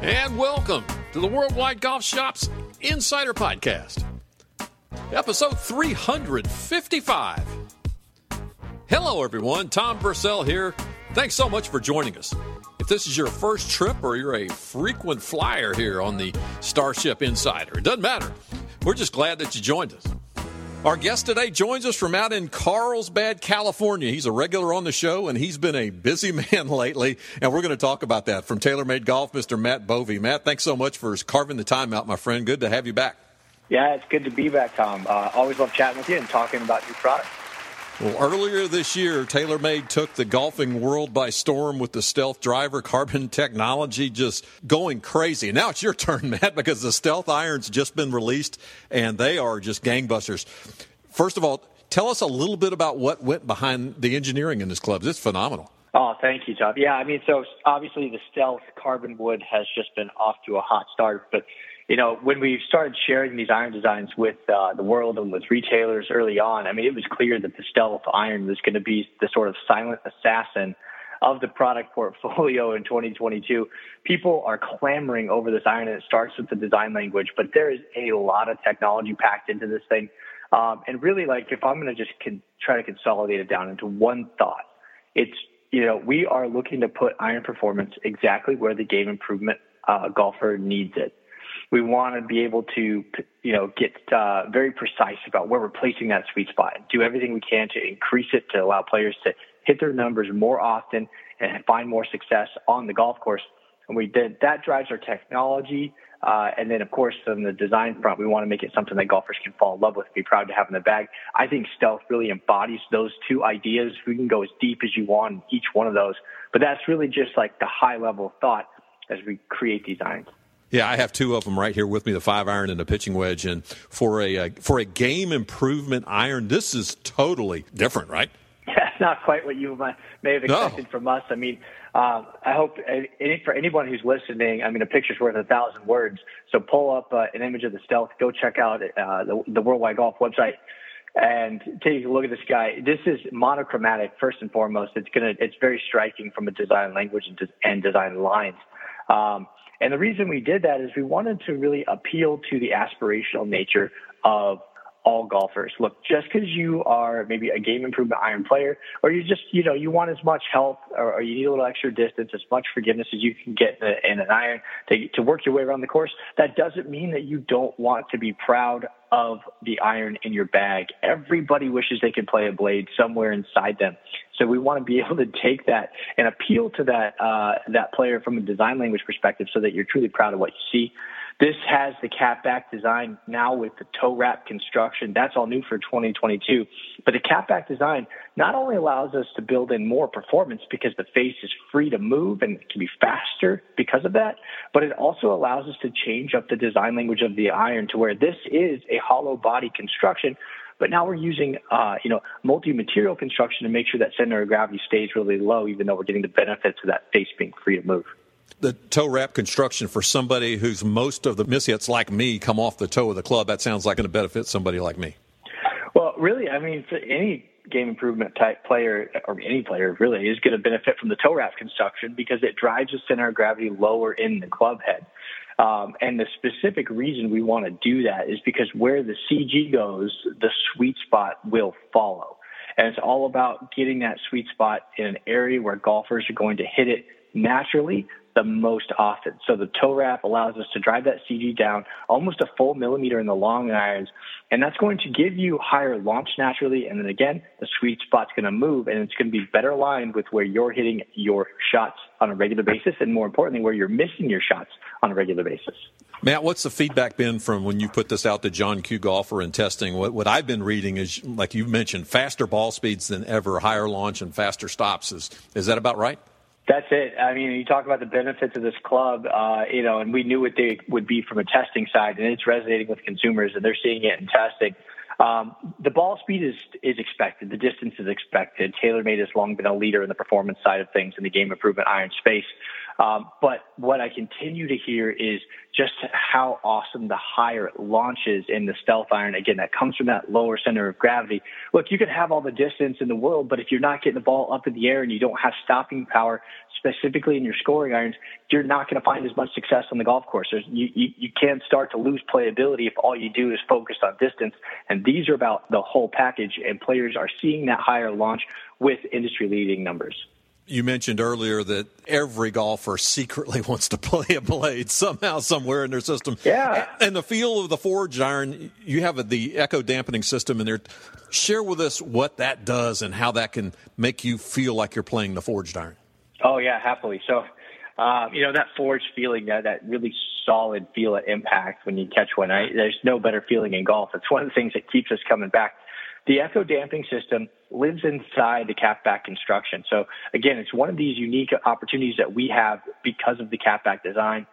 And welcome to the Worldwide Golf Shops Insider Podcast, episode 355. Hello, everyone. Tom Purcell here. Thanks so much for joining us. If this is your first trip or you're a frequent flyer here on the Starship Insider, it doesn't matter. We're just glad that you joined us. Our guest today joins us from out in Carlsbad, California. He's a regular on the show, and he's been a busy man lately, and we're going to talk about that. From TaylorMade Golf, Mr. Matt Bovee. Matt, thanks so much for carving the time out, my friend. Good to have you back. Yeah, it's good to be back, Tom. Uh, always love chatting with you and talking about new products. Well, earlier this year, TaylorMade took the golfing world by storm with the Stealth Driver carbon technology just going crazy. Now it's your turn, Matt, because the Stealth Iron's just been released and they are just gangbusters. First of all, tell us a little bit about what went behind the engineering in this club. It's phenomenal. Oh, thank you, Tom. Yeah, I mean, so obviously the Stealth carbon wood has just been off to a hot start, but you know, when we started sharing these iron designs with uh, the world and with retailers early on, I mean, it was clear that the Stealth iron was going to be the sort of silent assassin of the product portfolio in 2022. People are clamoring over this iron, and it starts with the design language, but there is a lot of technology packed into this thing. Um, and really, like, if I'm going to just con- try to consolidate it down into one thought, it's you know, we are looking to put iron performance exactly where the game improvement uh, golfer needs it. We want to be able to, you know, get uh, very precise about where we're placing that sweet spot and do everything we can to increase it to allow players to hit their numbers more often and find more success on the golf course. And we did that drives our technology. Uh, and then, of course, on the design front, we want to make it something that golfers can fall in love with, be proud to have in the bag. I think Stealth really embodies those two ideas. We can go as deep as you want in each one of those, but that's really just like the high level thought as we create these irons. Yeah, I have two of them right here with me: the five iron and the pitching wedge. And for a uh, for a game improvement iron, this is totally different, right? Yeah, not quite what you may have expected no. from us. I mean, uh, I hope any, for anyone who's listening, I mean, a picture's worth a thousand words. So pull up uh, an image of the Stealth, go check out uh, the, the Worldwide Golf website, and take a look at this guy. This is monochromatic first and foremost. It's gonna, it's very striking from a design language and, des- and design lines. Um, and the reason we did that is we wanted to really appeal to the aspirational nature of all golfers. Look, just because you are maybe a game improvement iron player, or you just, you know, you want as much help or, or you need a little extra distance, as much forgiveness as you can get in, a, in an iron to, to work your way around the course, that doesn't mean that you don't want to be proud of the iron in your bag. Everybody wishes they could play a blade somewhere inside them. So we want to be able to take that and appeal to that uh, that player from a design language perspective, so that you're truly proud of what you see. This has the cap back design now with the toe wrap construction. That's all new for 2022. But the cap back design not only allows us to build in more performance because the face is free to move and can be faster because of that, but it also allows us to change up the design language of the iron to where this is a hollow body construction but now we're using, uh, you know, multi-material construction to make sure that center of gravity stays really low, even though we're getting the benefits of that face being free to move the toe wrap construction for somebody who's most of the mishits like me come off the toe of the club, that sounds like going to benefit somebody like me. Well, really, I mean, any game improvement type player or any player really is going to benefit from the toe wrap construction because it drives the center of gravity lower in the club head. Um, and the specific reason we want to do that is because where the CG goes, the sweet spot will follow. And it's all about getting that sweet spot in an area where golfers are going to hit it naturally the most often. So the toe wrap allows us to drive that CG down almost a full millimeter in the long irons, and that's going to give you higher launch naturally. And then again, the sweet spot's going to move, and it's going to be better aligned with where you're hitting your shots on a regular basis, and more importantly, where you're missing your shots on a regular basis. Matt, what's the feedback been from when you put this out to John Q Golfer and testing? What, what I've been reading is, like you mentioned, faster ball speeds than ever, higher launch and faster stops. Is is that about right? That's it. I mean, you talk about the benefits of this club, uh, you know, and we knew what they would be from a testing side, and it's resonating with consumers, and they're seeing it in testing. Um, the ball speed is is expected. The distance is expected. TaylorMade has long been a leader in the performance side of things in the game improvement iron space. Um, but what I continue to hear is just how awesome the higher it launches in the stealth iron. Again, that comes from that lower center of gravity. Look, you can have all the distance in the world, but if you're not getting the ball up in the air and you don't have stopping power, specifically in your scoring irons, you're not going to find as much success on the golf course. There's, you, you, you can start to lose playability if all you do is focus on distance. And these are about the whole package, and players are seeing that higher launch with industry leading numbers you mentioned earlier that every golfer secretly wants to play a blade somehow, somewhere in their system. Yeah. And the feel of the forged iron, you have the echo dampening system in there. Share with us what that does and how that can make you feel like you're playing the forged iron. Oh yeah, happily. So, uh, you know that forged feeling, that that really solid feel at impact when you catch one. I, there's no better feeling in golf. It's one of the things that keeps us coming back the echo damping system lives inside the capback construction. So again, it's one of these unique opportunities that we have because of the capback design.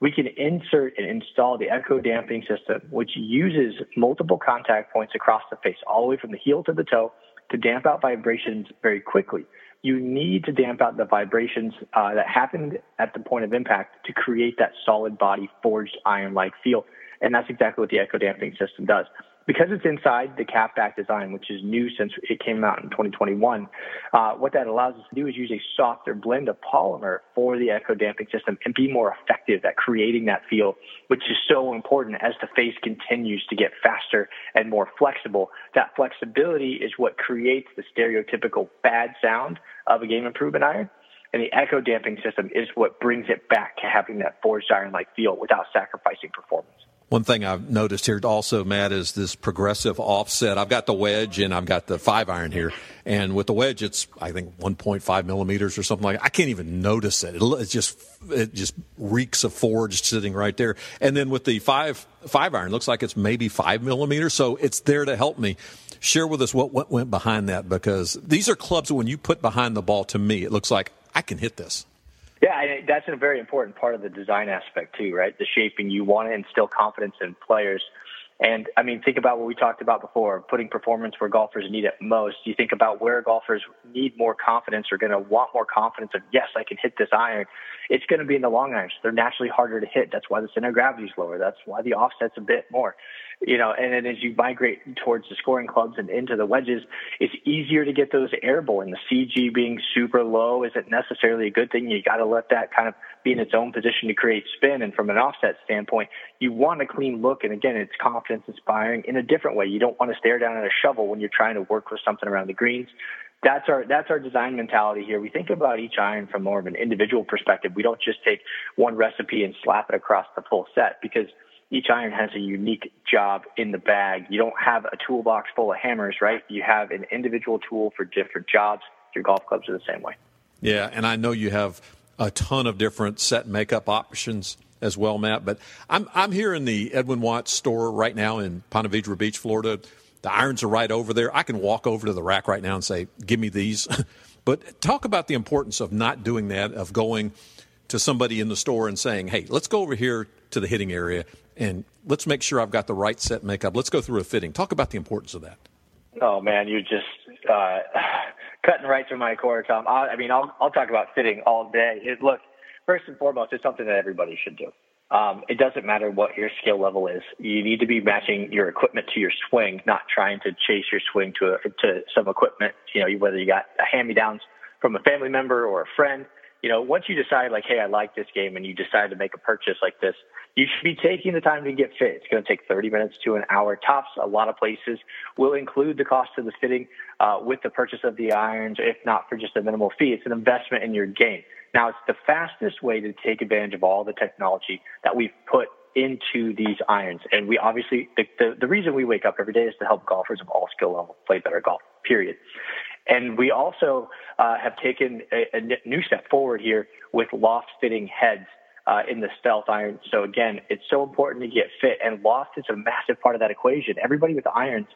We can insert and install the echo damping system, which uses multiple contact points across the face, all the way from the heel to the toe, to damp out vibrations very quickly. You need to damp out the vibrations uh, that happened at the point of impact to create that solid body forged iron like feel. And that's exactly what the echo damping system does because it's inside the cap-back design, which is new since it came out in 2021, uh, what that allows us to do is use a softer blend of polymer for the echo damping system and be more effective at creating that feel, which is so important as the face continues to get faster and more flexible. That flexibility is what creates the stereotypical bad sound of a game improvement iron. And the echo damping system is what brings it back to having that forged iron like feel without sacrificing performance. One thing I've noticed here also, Matt, is this progressive offset. I've got the wedge and I've got the five iron here. And with the wedge, it's, I think, 1.5 millimeters or something like that. I can't even notice it. It just, it just reeks of forged sitting right there. And then with the five, five iron, looks like it's maybe five millimeters. So it's there to help me. Share with us what, what went behind that because these are clubs when you put behind the ball to me, it looks like I can hit this. That's a very important part of the design aspect too, right? The shaping. You want to instill confidence in players. And I mean, think about what we talked about before, putting performance where golfers need it most. You think about where golfers need more confidence or going to want more confidence of, yes, I can hit this iron. It's going to be in the long irons. They're naturally harder to hit. That's why the center of gravity is lower. That's why the offset's a bit more you know, and then as you migrate towards the scoring clubs and into the wedges, it's easier to get those airborne. The CG being super low isn't necessarily a good thing. You got to let that kind of be in its own position to create spin. And from an offset standpoint, you want a clean look. And again, it's confidence inspiring in a different way. You don't want to stare down at a shovel when you're trying to work for something around the greens. That's our that's our design mentality here. We think about each iron from more of an individual perspective. We don't just take one recipe and slap it across the full set because – each iron has a unique job in the bag. You don't have a toolbox full of hammers, right? You have an individual tool for different jobs. Your golf clubs are the same way. Yeah, and I know you have a ton of different set makeup options as well, Matt. But I'm I'm here in the Edwin Watts store right now in Ponte Vedra Beach, Florida. The irons are right over there. I can walk over to the rack right now and say, "Give me these." but talk about the importance of not doing that, of going to somebody in the store and saying, "Hey, let's go over here to the hitting area and let's make sure I've got the right set makeup. Let's go through a fitting. Talk about the importance of that. Oh man, you're just uh, cutting right through my core, Tom. I, I mean, I'll I'll talk about fitting all day. It, look, first and foremost, it's something that everybody should do. Um, it doesn't matter what your skill level is. You need to be matching your equipment to your swing, not trying to chase your swing to a, to some equipment. You know, whether you got a hand me downs from a family member or a friend. You know, once you decide like, hey, I like this game, and you decide to make a purchase like this, you should be taking the time to get fit. It's going to take 30 minutes to an hour tops. A lot of places will include the cost of the fitting uh, with the purchase of the irons, if not for just a minimal fee. It's an investment in your game. Now, it's the fastest way to take advantage of all the technology that we've put into these irons. And we obviously, the, the, the reason we wake up every day is to help golfers of all skill levels play better golf, period. And we also uh, have taken a, a new step forward here with loft fitting heads uh, in the stealth iron. So again, it's so important to get fit, and loft is a massive part of that equation. Everybody with irons,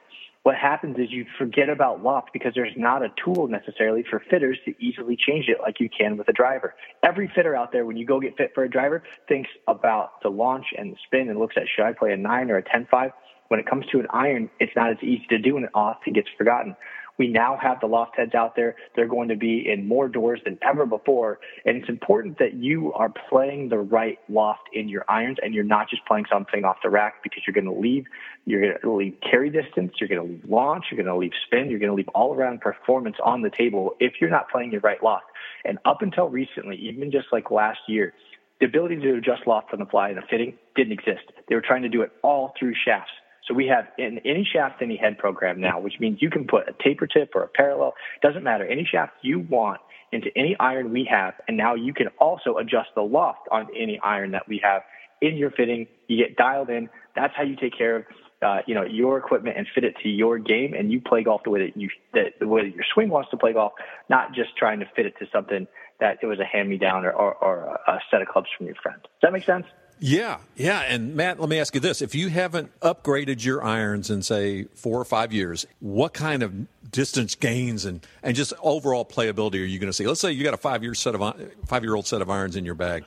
what happens is you forget about loft because there's not a tool necessarily for fitters to easily change it like you can with a driver. Every fitter out there, when you go get fit for a driver, thinks about the launch and the spin and looks at should I play a nine or a ten five. When it comes to an iron, it's not as easy to do, and it often gets forgotten We now have the loft heads out there. They're going to be in more doors than ever before. And it's important that you are playing the right loft in your irons and you're not just playing something off the rack because you're going to leave, you're going to leave carry distance, you're going to leave launch, you're going to leave spin, you're going to leave all around performance on the table if you're not playing your right loft. And up until recently, even just like last year, the ability to adjust loft on the fly in a fitting didn't exist. They were trying to do it all through shafts. So we have in any shaft, any head program now, which means you can put a taper tip or a parallel, doesn't matter, any shaft you want into any iron we have. And now you can also adjust the loft on any iron that we have in your fitting. You get dialed in. That's how you take care of uh, you know your equipment and fit it to your game, and you play golf the way that you that the way that your swing wants to play golf, not just trying to fit it to something that it was a hand me down or, or, or a set of clubs from your friend. Does that make sense? Yeah, yeah. And Matt, let me ask you this: If you haven't upgraded your irons in say four or five years, what kind of distance gains and, and just overall playability are you going to see? Let's say you got a five year set of five year old set of irons in your bag.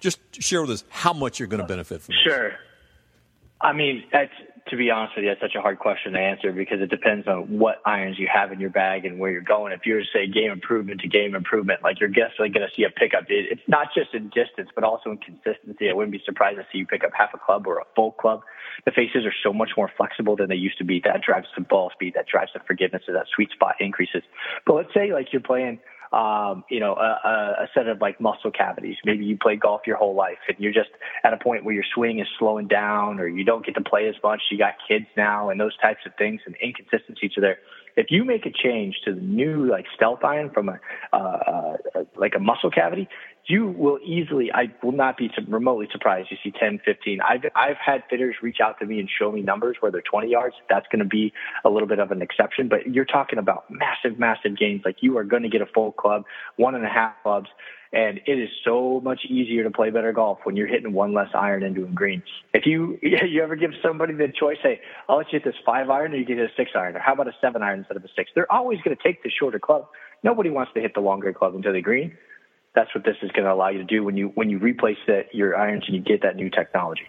Just share with us how much you're going to benefit from. Sure. This. I mean, that's to be honest with you, that's such a hard question to answer because it depends on what irons you have in your bag and where you're going. If you're say game improvement to game improvement, like you're definitely going to see a pickup. it's not just in distance, but also in consistency. I wouldn't be surprised to see you pick up half a club or a full club. The faces are so much more flexible than they used to be. That drives the ball speed. That drives the forgiveness. So that sweet spot increases. But let's say like you're playing um, you know, a, a set of like muscle cavities. Maybe you play golf your whole life and you're just at a point where your swing is slowing down or you don't get to play as much. You got kids now and those types of things and inconsistencies are there. If you make a change to the new like stealth iron from a, uh, uh, like a muscle cavity, you will easily, I will not be remotely surprised you see 10, 15. I've, I've had fitters reach out to me and show me numbers where they're 20 yards. That's going to be a little bit of an exception, but you're talking about massive, massive gains. Like you are going to get a full club, one and a half clubs. And it is so much easier to play better golf when you're hitting one less iron into a green. If you you ever give somebody the choice, hey, I'll let you hit this five iron or you get a six iron, or how about a seven iron instead of a six? They're always going to take the shorter club. Nobody wants to hit the longer club into the green that's what this is going to allow you to do when you when you replace your irons and you get that new technology.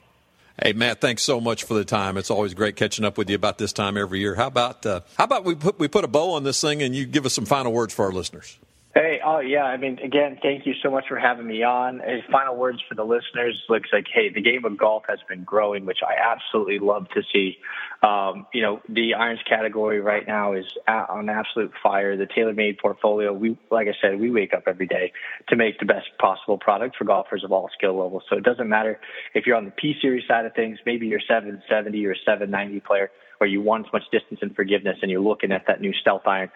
Hey Matt, thanks so much for the time. It's always great catching up with you about this time every year. How about uh, how about we put we put a bow on this thing and you give us some final words for our listeners? Hey, oh yeah. I mean, again, thank you so much for having me on. As final words for the listeners, looks like hey, the game of golf has been growing, which I absolutely love to see. Um, you know, the irons category right now is on absolute fire. The TaylorMade portfolio, we like I said, we wake up every day to make the best possible product for golfers of all skill levels. So it doesn't matter if you're on the P series side of things, maybe you're 770 or 790 player, or you want as much distance and forgiveness, and you're looking at that new stealth iron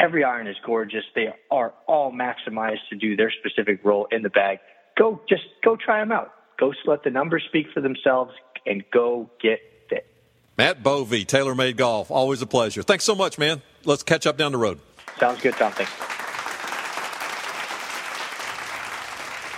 Every iron is gorgeous. They are all maximized to do their specific role in the bag. Go, just go try them out. Go let the numbers speak for themselves and go get fit. Matt Bovee, TaylorMade Golf. Always a pleasure. Thanks so much, man. Let's catch up down the road. Sounds good, Tom. Thanks.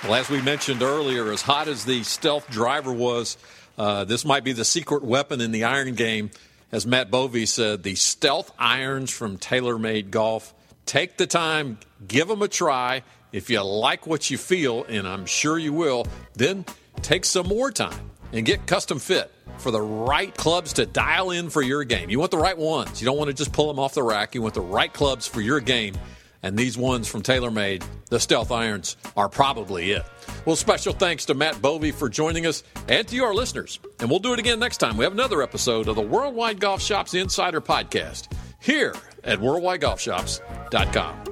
Well, as we mentioned earlier, as hot as the stealth driver was, uh, this might be the secret weapon in the iron game as Matt Bovee said, the stealth irons from TaylorMade Golf. Take the time, give them a try. If you like what you feel, and I'm sure you will, then take some more time and get custom fit for the right clubs to dial in for your game. You want the right ones. You don't want to just pull them off the rack. You want the right clubs for your game. And these ones from TaylorMade, the Stealth Irons, are probably it. Well, special thanks to Matt Bovee for joining us and to you, our listeners. And we'll do it again next time. We have another episode of the Worldwide Golf Shops Insider Podcast here at worldwidegolfshops.com.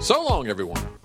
So long, everyone.